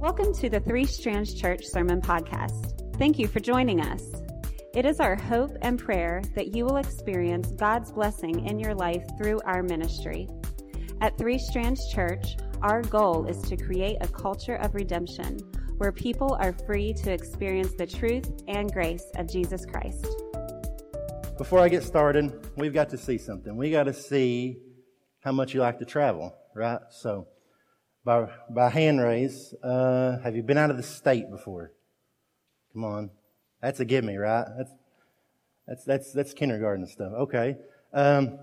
Welcome to the Three Strands Church Sermon Podcast. Thank you for joining us. It is our hope and prayer that you will experience God's blessing in your life through our ministry. At Three Strands Church, our goal is to create a culture of redemption where people are free to experience the truth and grace of Jesus Christ. Before I get started, we've got to see something. We got to see how much you like to travel, right? So, by, by hand raise, uh, have you been out of the state before? Come on. That's a give me, right? That's, that's, that's, that's kindergarten stuff. Okay. Um,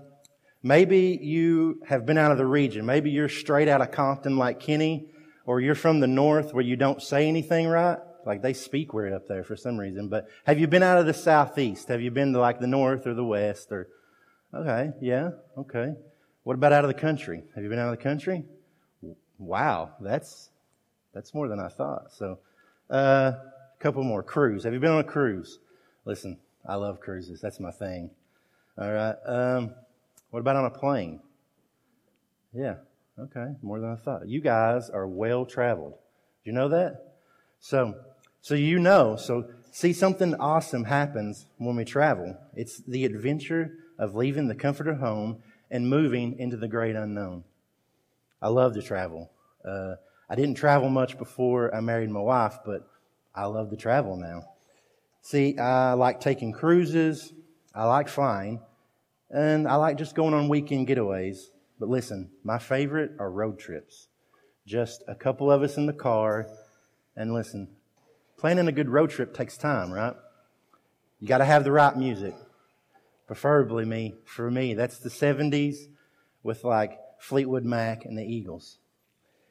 maybe you have been out of the region. Maybe you're straight out of Compton like Kenny, or you're from the north where you don't say anything right. Like they speak weird up there for some reason. But have you been out of the southeast? Have you been to like the north or the west or, okay, yeah, okay. What about out of the country? Have you been out of the country? Wow, that's that's more than I thought. So, uh, a couple more cruise. Have you been on a cruise? Listen, I love cruises. That's my thing. All right. Um, what about on a plane? Yeah. Okay. More than I thought. You guys are well traveled. Do you know that? So, so you know. So, see, something awesome happens when we travel. It's the adventure of leaving the comfort of home and moving into the great unknown. I love to travel. Uh, I didn't travel much before I married my wife, but I love to travel now. See, I like taking cruises, I like flying, and I like just going on weekend getaways. But listen, my favorite are road trips. Just a couple of us in the car, and listen, planning a good road trip takes time, right? You got to have the right music. Preferably me, for me, that's the 70s with like Fleetwood Mac, and the Eagles.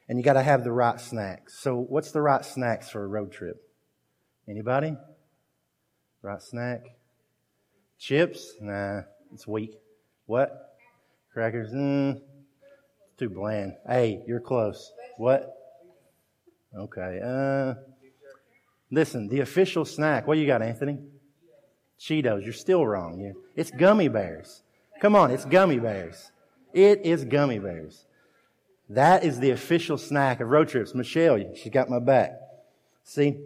And you got to have the right snacks. So, what's the right snacks for a road trip? Anybody? Right snack? Chips? Nah, it's weak. What? Crackers? Mm, too bland. Hey, you're close. What? Okay. Uh, listen, the official snack. What you got, Anthony? Cheetos. You're still wrong. It's gummy bears. Come on, it's gummy bears. It is gummy bears. That is the official snack of road trips. Michelle, she got my back. See,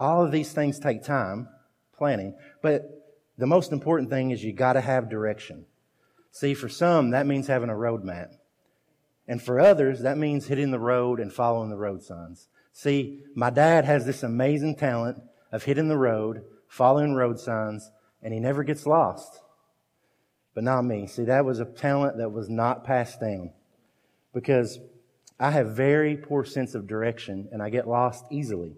all of these things take time, planning, but the most important thing is you gotta have direction. See, for some, that means having a road map. And for others, that means hitting the road and following the road signs. See, my dad has this amazing talent of hitting the road, following road signs, and he never gets lost but not me. See, that was a talent that was not passed down because I have very poor sense of direction and I get lost easily.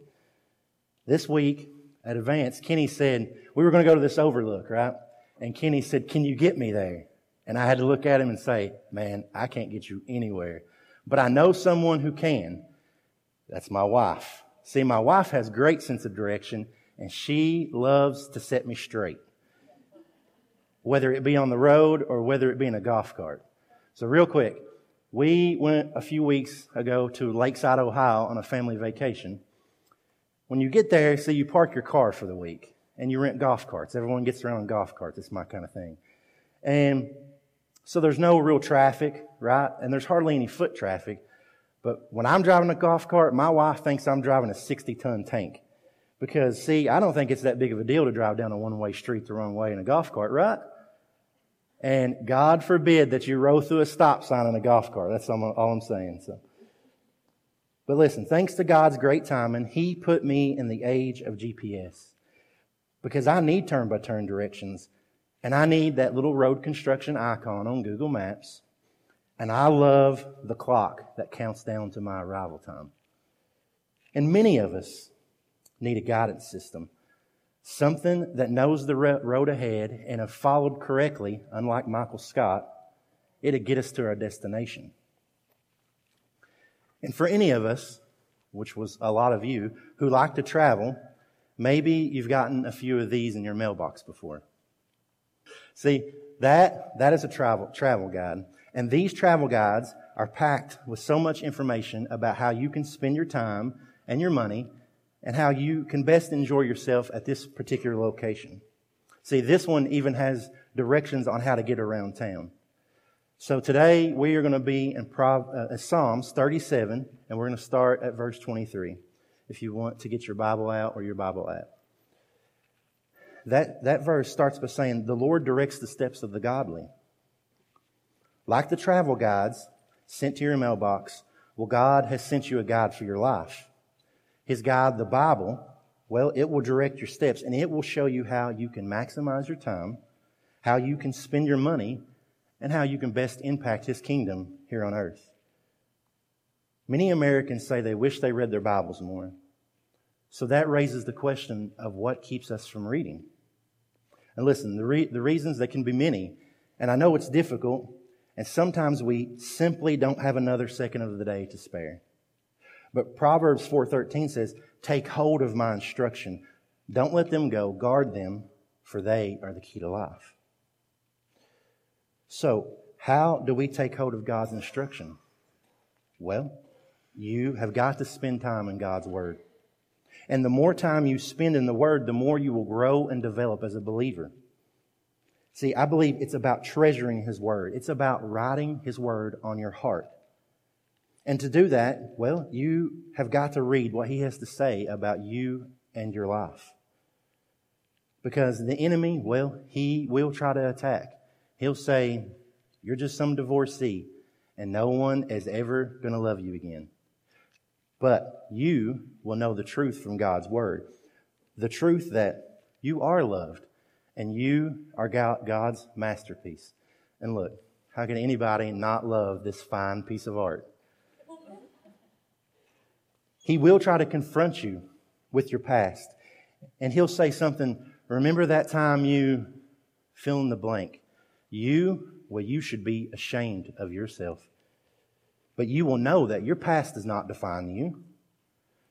This week at Advance, Kenny said, we were going to go to this overlook, right? And Kenny said, can you get me there? And I had to look at him and say, man, I can't get you anywhere. But I know someone who can. That's my wife. See, my wife has great sense of direction and she loves to set me straight whether it be on the road or whether it be in a golf cart. So real quick, we went a few weeks ago to Lakeside, Ohio on a family vacation. When you get there, see, you park your car for the week and you rent golf carts. Everyone gets around in golf carts. It's my kind of thing. And so there's no real traffic, right? And there's hardly any foot traffic. But when I'm driving a golf cart, my wife thinks I'm driving a 60 ton tank. Because see, I don't think it's that big of a deal to drive down a one way street the wrong way in a golf cart, right? And God forbid that you roll through a stop sign in a golf cart. That's all I'm saying. So. But listen, thanks to God's great timing, He put me in the age of GPS. Because I need turn by turn directions. And I need that little road construction icon on Google Maps. And I love the clock that counts down to my arrival time. And many of us need a guidance system something that knows the road ahead and if followed correctly, unlike Michael Scott, it'll get us to our destination. And for any of us, which was a lot of you, who like to travel, maybe you've gotten a few of these in your mailbox before. See, that, that is a travel, travel guide. And these travel guides are packed with so much information about how you can spend your time and your money and how you can best enjoy yourself at this particular location. See, this one even has directions on how to get around town. So today we are going to be in uh, Psalms 37, and we're going to start at verse 23. If you want to get your Bible out or your Bible app, that that verse starts by saying, "The Lord directs the steps of the godly." Like the travel guides sent to your mailbox, well, God has sent you a guide for your life. His guide, the Bible, well, it will direct your steps and it will show you how you can maximize your time, how you can spend your money, and how you can best impact His kingdom here on earth. Many Americans say they wish they read their Bibles more. So that raises the question of what keeps us from reading. And listen, the, re- the reasons, they can be many. And I know it's difficult, and sometimes we simply don't have another second of the day to spare. But Proverbs 4:13 says, "Take hold of my instruction. Don't let them go. Guard them, for they are the key to life." So, how do we take hold of God's instruction? Well, you have got to spend time in God's Word. And the more time you spend in the Word, the more you will grow and develop as a believer. See, I believe it's about treasuring His Word. It's about writing His Word on your heart. And to do that, well, you have got to read what He has to say about you and your life. Because the enemy, well, he will try to attack. He'll say, You're just some divorcee, and no one is ever going to love you again. But you will know the truth from God's Word. The truth that you are loved and you are God's masterpiece. And look, how can anybody not love this fine piece of art? He will try to confront you with your past. And he'll say something, remember that time you fill in the blank. You, well, you should be ashamed of yourself. But you will know that your past does not define you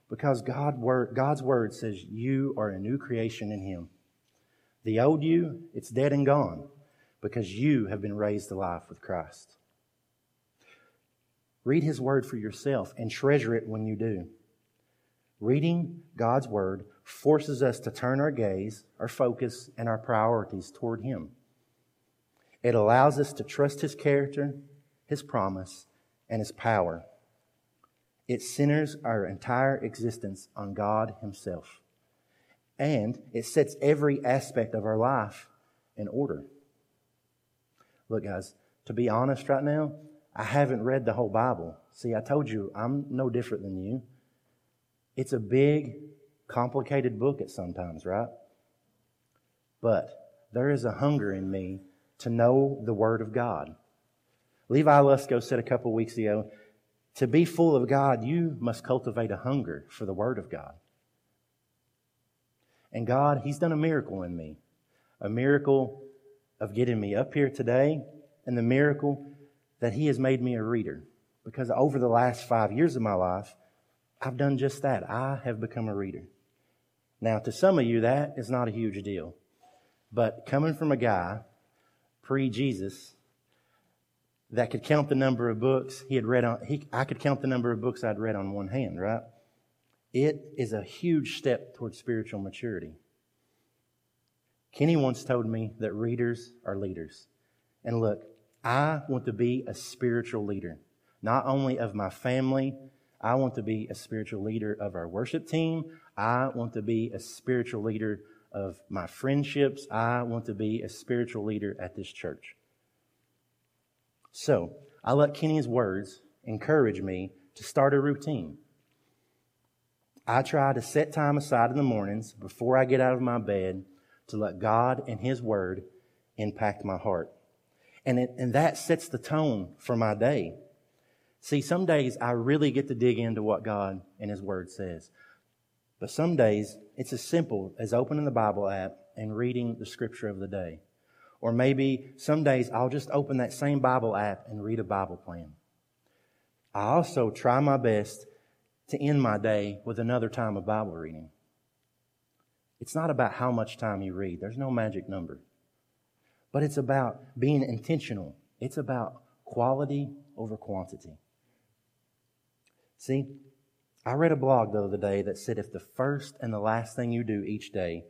because God, God's word says you are a new creation in Him. The old you, it's dead and gone because you have been raised to life with Christ. Read His Word for yourself and treasure it when you do. Reading God's Word forces us to turn our gaze, our focus, and our priorities toward Him. It allows us to trust His character, His promise, and His power. It centers our entire existence on God Himself and it sets every aspect of our life in order. Look, guys, to be honest right now, I haven't read the whole Bible. See, I told you I'm no different than you. It's a big, complicated book at sometimes, right? But there is a hunger in me to know the Word of God. Levi Lusko said a couple weeks ago, to be full of God, you must cultivate a hunger for the Word of God. And God, He's done a miracle in me. A miracle of getting me up here today, and the miracle that He has made me a reader. Because over the last five years of my life, I've done just that. I have become a reader. Now, to some of you, that is not a huge deal. But coming from a guy pre Jesus that could count the number of books he had read on, he, I could count the number of books I'd read on one hand, right? It is a huge step towards spiritual maturity. Kenny once told me that readers are leaders. And look, I want to be a spiritual leader, not only of my family, I want to be a spiritual leader of our worship team. I want to be a spiritual leader of my friendships. I want to be a spiritual leader at this church. So, I let Kenny's words encourage me to start a routine. I try to set time aside in the mornings before I get out of my bed to let God and His Word impact my heart. And, it, and that sets the tone for my day. See, some days I really get to dig into what God and His Word says. But some days it's as simple as opening the Bible app and reading the scripture of the day. Or maybe some days I'll just open that same Bible app and read a Bible plan. I also try my best to end my day with another time of Bible reading. It's not about how much time you read, there's no magic number. But it's about being intentional, it's about quality over quantity. See, I read a blog the other day that said if the first and the last thing you do each day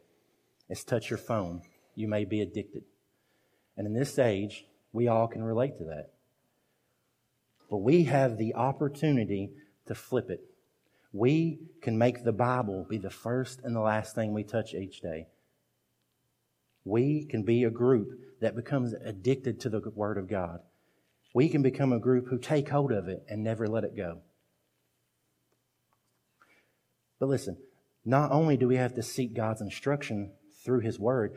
is touch your phone, you may be addicted. And in this age, we all can relate to that. but we have the opportunity to flip it. We can make the Bible be the first and the last thing we touch each day. We can be a group that becomes addicted to the Word of God. We can become a group who take hold of it and never let it go. But listen, not only do we have to seek God's instruction through His Word,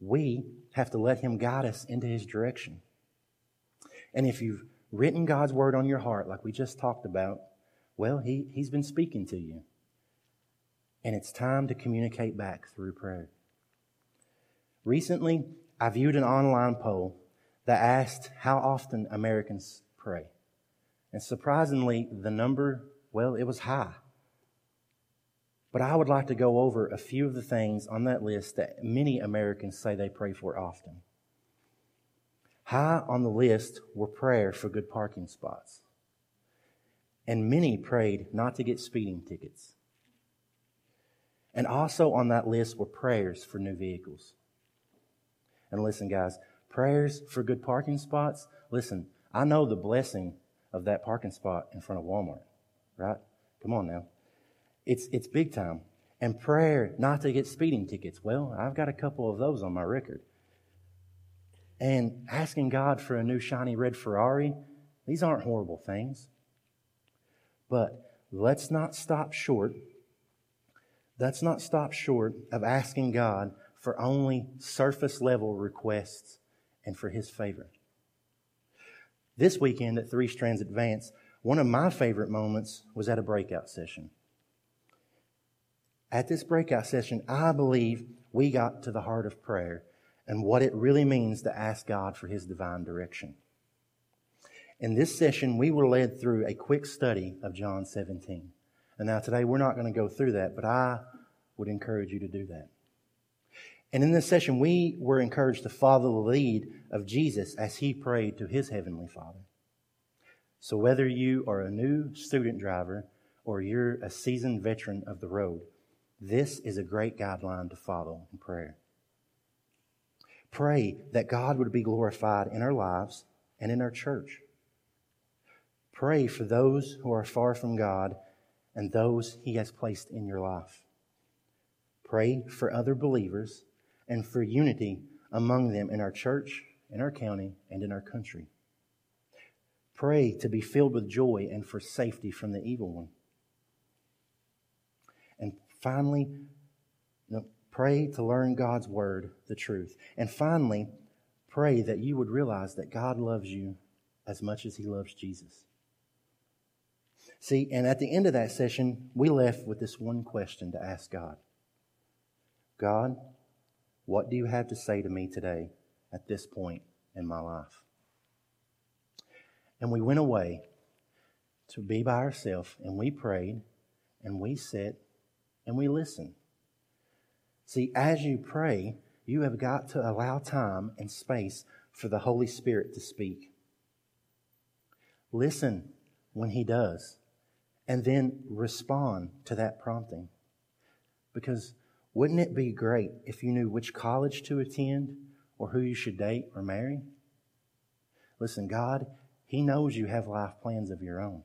we have to let Him guide us into His direction. And if you've written God's Word on your heart, like we just talked about, well, he, He's been speaking to you. And it's time to communicate back through prayer. Recently, I viewed an online poll that asked how often Americans pray. And surprisingly, the number, well, it was high. But I would like to go over a few of the things on that list that many Americans say they pray for often. High on the list were prayer for good parking spots. And many prayed not to get speeding tickets. And also on that list were prayers for new vehicles. And listen, guys, prayers for good parking spots. Listen, I know the blessing of that parking spot in front of Walmart, right? Come on now. It's, it's big time. And prayer not to get speeding tickets. Well, I've got a couple of those on my record. And asking God for a new shiny red Ferrari, these aren't horrible things. But let's not stop short. Let's not stop short of asking God for only surface level requests and for His favor. This weekend at Three Strands Advance, one of my favorite moments was at a breakout session. At this breakout session, I believe we got to the heart of prayer and what it really means to ask God for His divine direction. In this session, we were led through a quick study of John 17. And now today we're not going to go through that, but I would encourage you to do that. And in this session, we were encouraged to follow the lead of Jesus as he prayed to his heavenly Father. So whether you are a new student driver or you're a seasoned veteran of the road, this is a great guideline to follow in prayer. Pray that God would be glorified in our lives and in our church. Pray for those who are far from God and those He has placed in your life. Pray for other believers and for unity among them in our church, in our county, and in our country. Pray to be filled with joy and for safety from the evil one. Finally, you know, pray to learn God's word, the truth. And finally, pray that you would realize that God loves you as much as he loves Jesus. See, and at the end of that session, we left with this one question to ask God God, what do you have to say to me today at this point in my life? And we went away to be by ourselves and we prayed and we sat and we listen. See, as you pray, you have got to allow time and space for the Holy Spirit to speak. Listen when He does, and then respond to that prompting. Because wouldn't it be great if you knew which college to attend or who you should date or marry? Listen, God, He knows you have life plans of your own.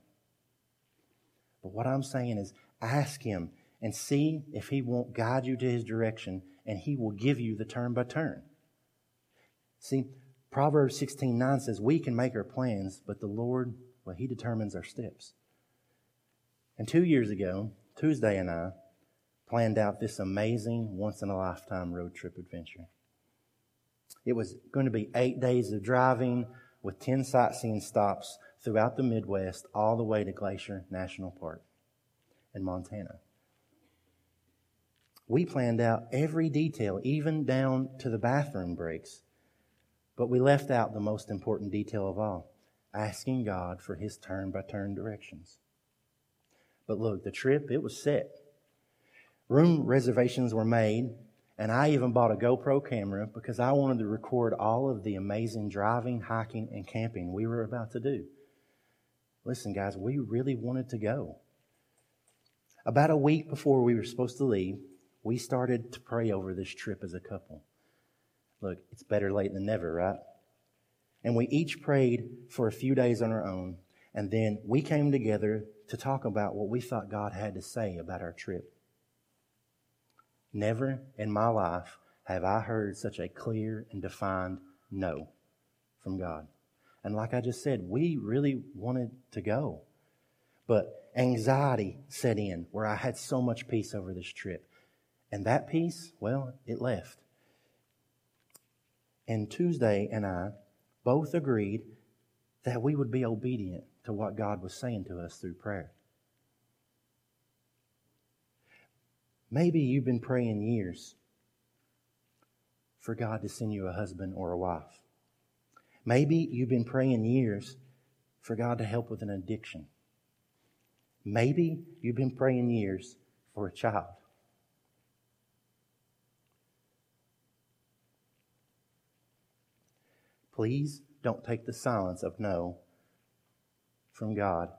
But what I'm saying is ask Him and see if He won't guide you to His direction, and He will give you the turn by turn. See, Proverbs 16 9 says, We can make our plans, but the Lord, well, He determines our steps. And two years ago, Tuesday and I planned out this amazing, once in a lifetime road trip adventure. It was going to be eight days of driving with 10 sightseeing stops throughout the Midwest, all the way to Glacier National Park in Montana. We planned out every detail, even down to the bathroom breaks. But we left out the most important detail of all asking God for His turn by turn directions. But look, the trip, it was set. Room reservations were made, and I even bought a GoPro camera because I wanted to record all of the amazing driving, hiking, and camping we were about to do. Listen, guys, we really wanted to go. About a week before we were supposed to leave, we started to pray over this trip as a couple. Look, it's better late than never, right? And we each prayed for a few days on our own. And then we came together to talk about what we thought God had to say about our trip. Never in my life have I heard such a clear and defined no from God. And like I just said, we really wanted to go. But anxiety set in where I had so much peace over this trip. And that peace, well, it left. And Tuesday and I both agreed that we would be obedient to what God was saying to us through prayer. Maybe you've been praying years for God to send you a husband or a wife. Maybe you've been praying years for God to help with an addiction. Maybe you've been praying years for a child. Please don't take the silence of no from God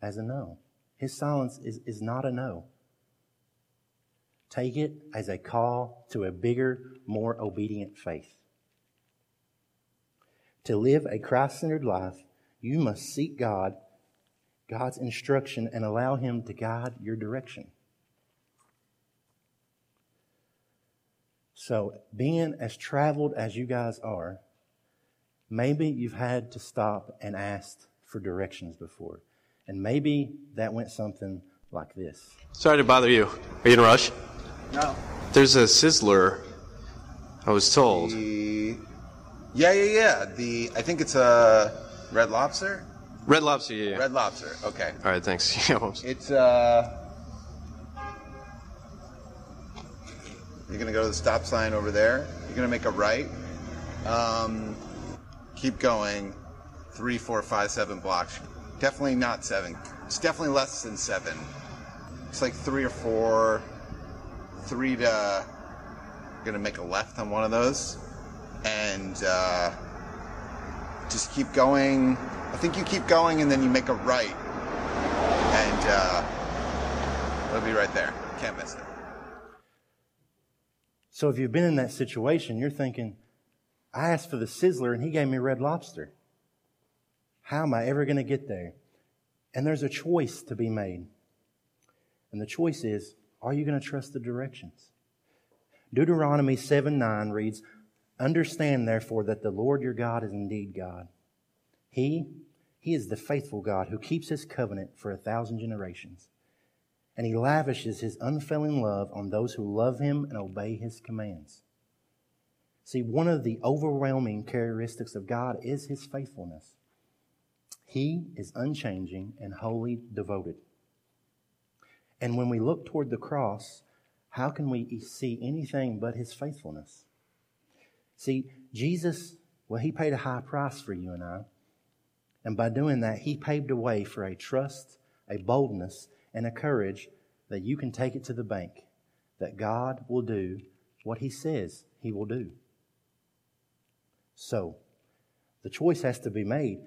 as a no. His silence is, is not a no. Take it as a call to a bigger, more obedient faith. To live a Christ centered life, you must seek God, God's instruction, and allow Him to guide your direction. So, being as traveled as you guys are, maybe you've had to stop and ask for directions before. And maybe that went something like this. Sorry to bother you. Are you in a rush? No. There's a sizzler, I was told. The, yeah, yeah, yeah. The I think it's a red lobster. Red Lobster, yeah. yeah. Red lobster. Okay. All right, thanks. Yeah, It's uh. You're gonna go to the stop sign over there. You're gonna make a right. Um, keep going. Three, four, five, seven blocks. Definitely not seven. It's definitely less than seven. It's like three or four. Three to. Gonna make a left on one of those, and uh, just keep going. I think you keep going, and then you make a right, and uh, it'll be right there. Can't miss it. So if you've been in that situation, you're thinking, I asked for the sizzler and he gave me red lobster. How am I ever going to get there? And there's a choice to be made. And the choice is, are you going to trust the directions? Deuteronomy 7 9 reads, Understand therefore that the Lord your God is indeed God. He, He is the faithful God who keeps His covenant for a thousand generations. And He lavishes His unfailing love on those who love Him and obey His commands. See, one of the overwhelming characteristics of God is His faithfulness. He is unchanging and wholly devoted. And when we look toward the cross, how can we see anything but his faithfulness? See, Jesus, well, he paid a high price for you and I. And by doing that, he paved a way for a trust, a boldness, and a courage that you can take it to the bank that God will do what he says he will do. So, the choice has to be made.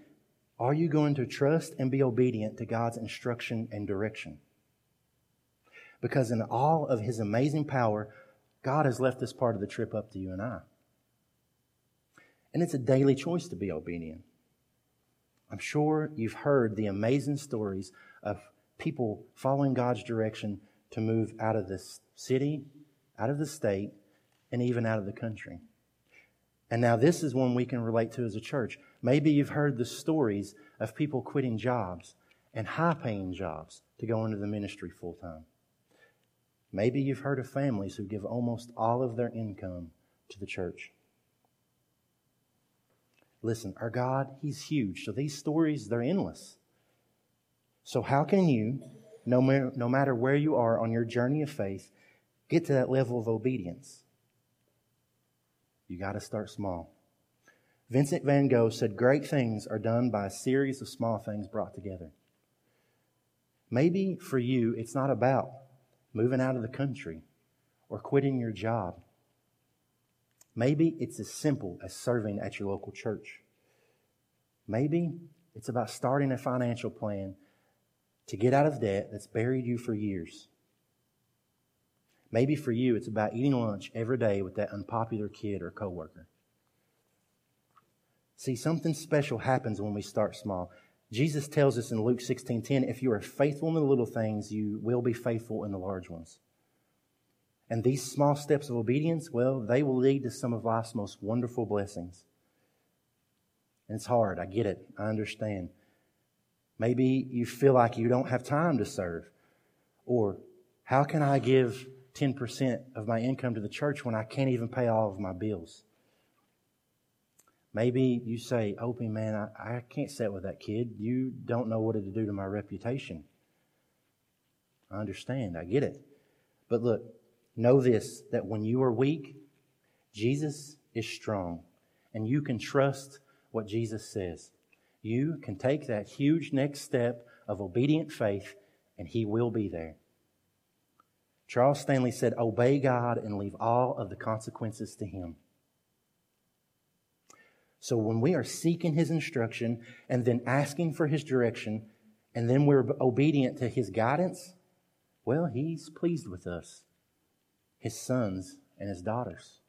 Are you going to trust and be obedient to God's instruction and direction? Because in all of His amazing power, God has left this part of the trip up to you and I. And it's a daily choice to be obedient. I'm sure you've heard the amazing stories of people following God's direction to move out of this city, out of the state, and even out of the country. And now this is one we can relate to as a church. Maybe you've heard the stories of people quitting jobs and high paying jobs to go into the ministry full time. Maybe you've heard of families who give almost all of their income to the church. Listen, our God, He's huge. So these stories, they're endless. So, how can you, no matter, no matter where you are on your journey of faith, get to that level of obedience? You got to start small. Vincent van Gogh said, Great things are done by a series of small things brought together. Maybe for you, it's not about moving out of the country or quitting your job. Maybe it's as simple as serving at your local church. Maybe it's about starting a financial plan to get out of debt that's buried you for years. Maybe for you, it's about eating lunch every day with that unpopular kid or coworker. See, something special happens when we start small. Jesus tells us in Luke 16:10, if you are faithful in the little things, you will be faithful in the large ones. And these small steps of obedience, well, they will lead to some of life's most wonderful blessings. And it's hard. I get it. I understand. Maybe you feel like you don't have time to serve. Or how can I give 10% of my income to the church when I can't even pay all of my bills? Maybe you say, Opie, man, I, I can't sit with that kid. You don't know what it'll do to my reputation. I understand. I get it. But look, know this that when you are weak, Jesus is strong. And you can trust what Jesus says. You can take that huge next step of obedient faith, and He will be there. Charles Stanley said, Obey God and leave all of the consequences to Him. So when we are seeking His instruction and then asking for His direction, and then we're obedient to His guidance, well, He's pleased with us, His sons and His daughters.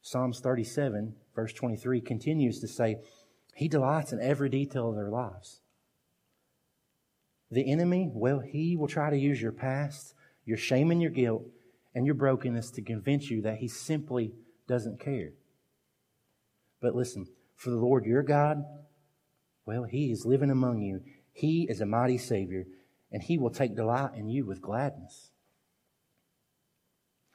Psalms 37, verse 23, continues to say, He delights in every detail of their lives. The enemy, well, he will try to use your past your shame and your guilt and your brokenness to convince you that He simply doesn't care. But listen, for the Lord your God, well, He is living among you. He is a mighty Savior, and He will take delight in you with gladness.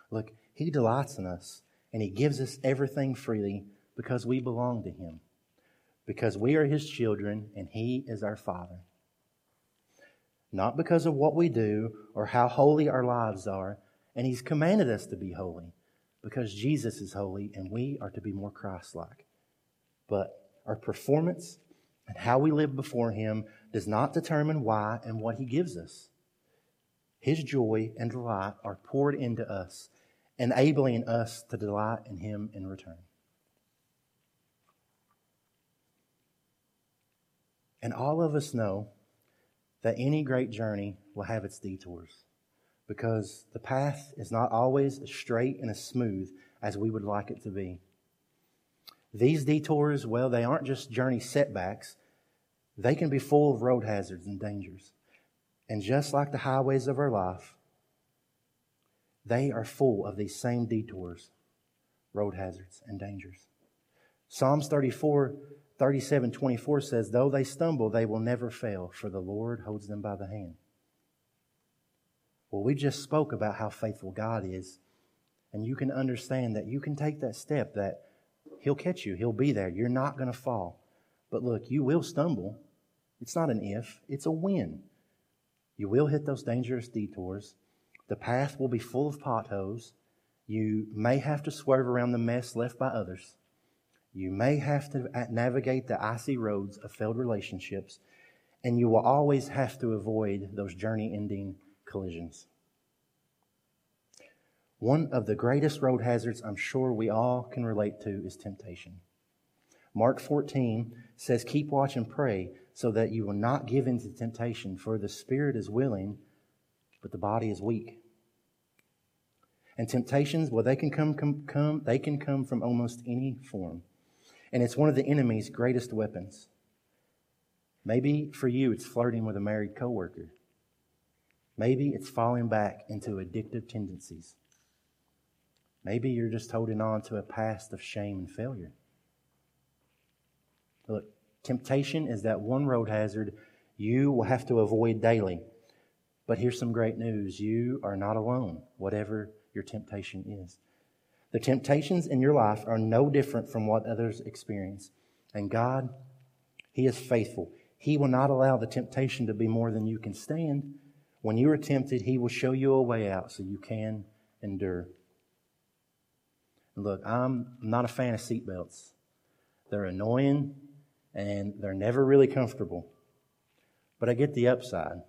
Look, He delights in us, and He gives us everything freely because we belong to Him, because we are His children, and He is our Father not because of what we do or how holy our lives are. And He's commanded us to be holy because Jesus is holy and we are to be more Christ like. But our performance and how we live before Him does not determine why and what He gives us. His joy and delight are poured into us, enabling us to delight in Him in return. And all of us know that any great journey will have its detours because the path is not always as straight and as smooth as we would like it to be. These detours, well, they aren't just journey setbacks, they can be full of road hazards and dangers. And just like the highways of our life, they are full of these same detours, road hazards, and dangers. Psalms 34 37 24 says, Though they stumble, they will never fail, for the Lord holds them by the hand. Well, we just spoke about how faithful God is, and you can understand that you can take that step that He'll catch you, He'll be there. You're not going to fall. But look, you will stumble. It's not an if, it's a when. You will hit those dangerous detours. The path will be full of potholes. You may have to swerve around the mess left by others. You may have to navigate the icy roads of failed relationships, and you will always have to avoid those journey ending collisions. One of the greatest road hazards I'm sure we all can relate to is temptation. Mark 14 says, Keep watch and pray so that you will not give in to temptation, for the spirit is willing, but the body is weak. And temptations, well, they can come, come, come they can come from almost any form and it's one of the enemy's greatest weapons. Maybe for you, it's flirting with a married coworker. Maybe it's falling back into addictive tendencies. Maybe you're just holding on to a past of shame and failure. Look, temptation is that one road hazard you will have to avoid daily. But here's some great news you are not alone, whatever your temptation is. The temptations in your life are no different from what others experience. And God, He is faithful. He will not allow the temptation to be more than you can stand. When you are tempted, He will show you a way out so you can endure. Look, I'm not a fan of seatbelts. They're annoying and they're never really comfortable. But I get the upside.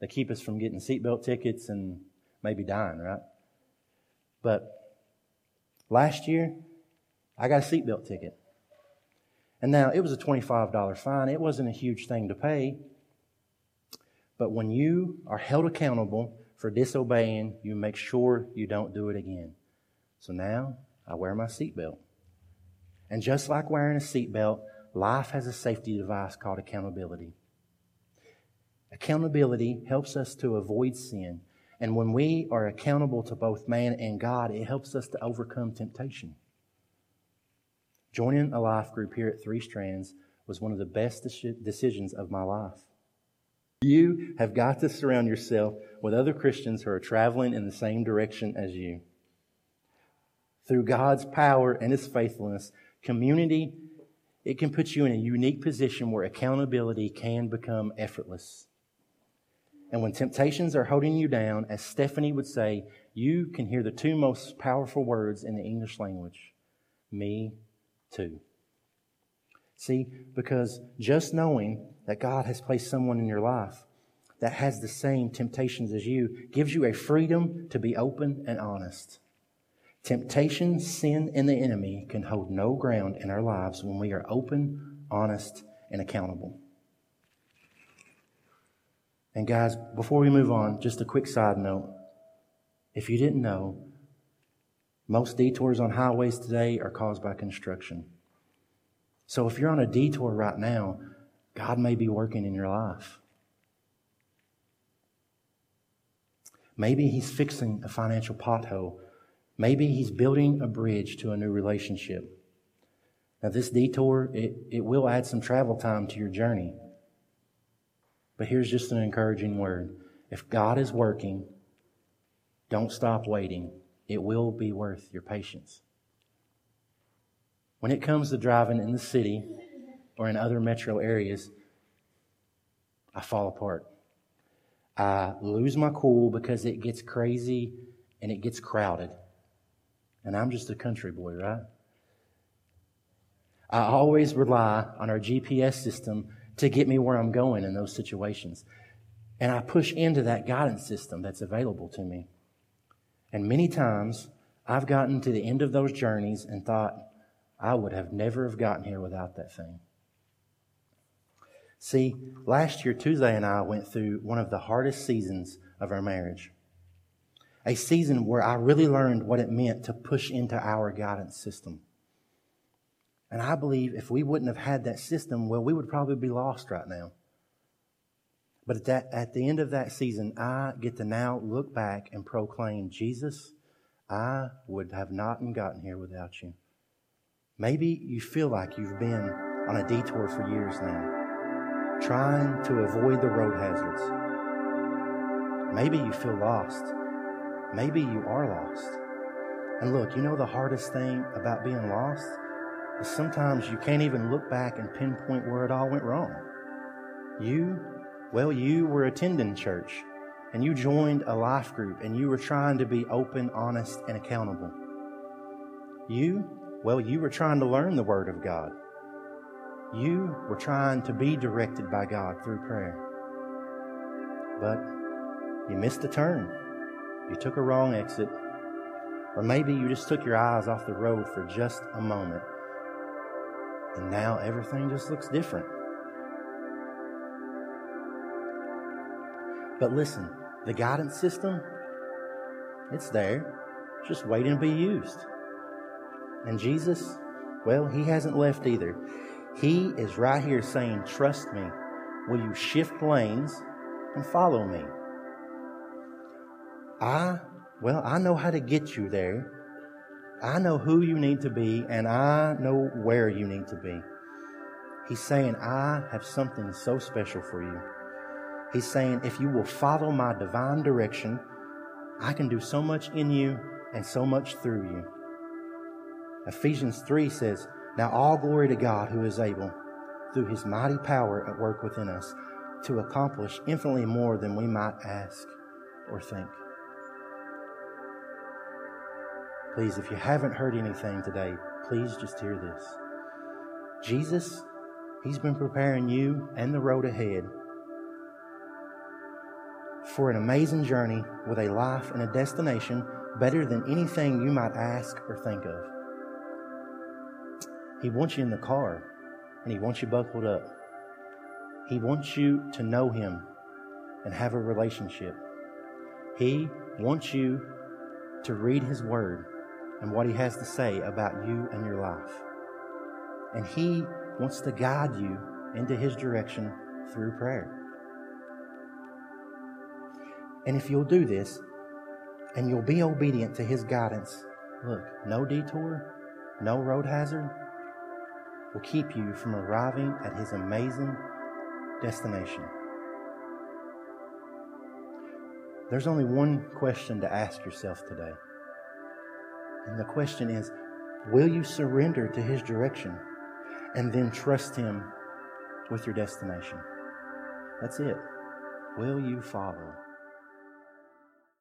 They keep us from getting seatbelt tickets and maybe dying, right? But Last year, I got a seatbelt ticket. And now it was a $25 fine. It wasn't a huge thing to pay. But when you are held accountable for disobeying, you make sure you don't do it again. So now I wear my seatbelt. And just like wearing a seatbelt, life has a safety device called accountability. Accountability helps us to avoid sin. And when we are accountable to both man and God, it helps us to overcome temptation. Joining a life group here at Three Strands was one of the best decisions of my life. You have got to surround yourself with other Christians who are traveling in the same direction as you. Through God's power and His faithfulness, community, it can put you in a unique position where accountability can become effortless. And when temptations are holding you down, as Stephanie would say, you can hear the two most powerful words in the English language me too. See, because just knowing that God has placed someone in your life that has the same temptations as you gives you a freedom to be open and honest. Temptation, sin, and the enemy can hold no ground in our lives when we are open, honest, and accountable. And guys, before we move on, just a quick side note. If you didn't know, most detours on highways today are caused by construction. So if you're on a detour right now, God may be working in your life. Maybe He's fixing a financial pothole. Maybe He's building a bridge to a new relationship. Now, this detour, it, it will add some travel time to your journey. But here's just an encouraging word. If God is working, don't stop waiting. It will be worth your patience. When it comes to driving in the city or in other metro areas, I fall apart. I lose my cool because it gets crazy and it gets crowded. And I'm just a country boy, right? I always rely on our GPS system to get me where I'm going in those situations. And I push into that guidance system that's available to me. And many times I've gotten to the end of those journeys and thought, I would have never have gotten here without that thing. See, last year, Tuesday and I went through one of the hardest seasons of our marriage. A season where I really learned what it meant to push into our guidance system. And I believe if we wouldn't have had that system, well, we would probably be lost right now. But at, that, at the end of that season, I get to now look back and proclaim, Jesus, I would have not gotten here without you. Maybe you feel like you've been on a detour for years now, trying to avoid the road hazards. Maybe you feel lost. Maybe you are lost. And look, you know the hardest thing about being lost sometimes you can't even look back and pinpoint where it all went wrong. You, well, you were attending church and you joined a life group and you were trying to be open, honest, and accountable. You well, you were trying to learn the Word of God. You were trying to be directed by God through prayer. But you missed a turn. You took a wrong exit. Or maybe you just took your eyes off the road for just a moment. And now everything just looks different. But listen, the guidance system, it's there, just waiting to be used. And Jesus, well, he hasn't left either. He is right here saying, Trust me. Will you shift lanes and follow me? I, well, I know how to get you there. I know who you need to be, and I know where you need to be. He's saying, I have something so special for you. He's saying, if you will follow my divine direction, I can do so much in you and so much through you. Ephesians 3 says, Now all glory to God who is able, through his mighty power at work within us, to accomplish infinitely more than we might ask or think. Please, if you haven't heard anything today, please just hear this. Jesus, He's been preparing you and the road ahead for an amazing journey with a life and a destination better than anything you might ask or think of. He wants you in the car and He wants you buckled up. He wants you to know Him and have a relationship. He wants you to read His Word and what He has to say about you and your life. And He wants to guide you into His direction through prayer. And if you'll do this and you'll be obedient to His guidance, look, no detour, no road hazard will keep you from arriving at His amazing destination. There's only one question to ask yourself today. And the question is Will you surrender to His direction and then trust Him with your destination? That's it. Will you follow?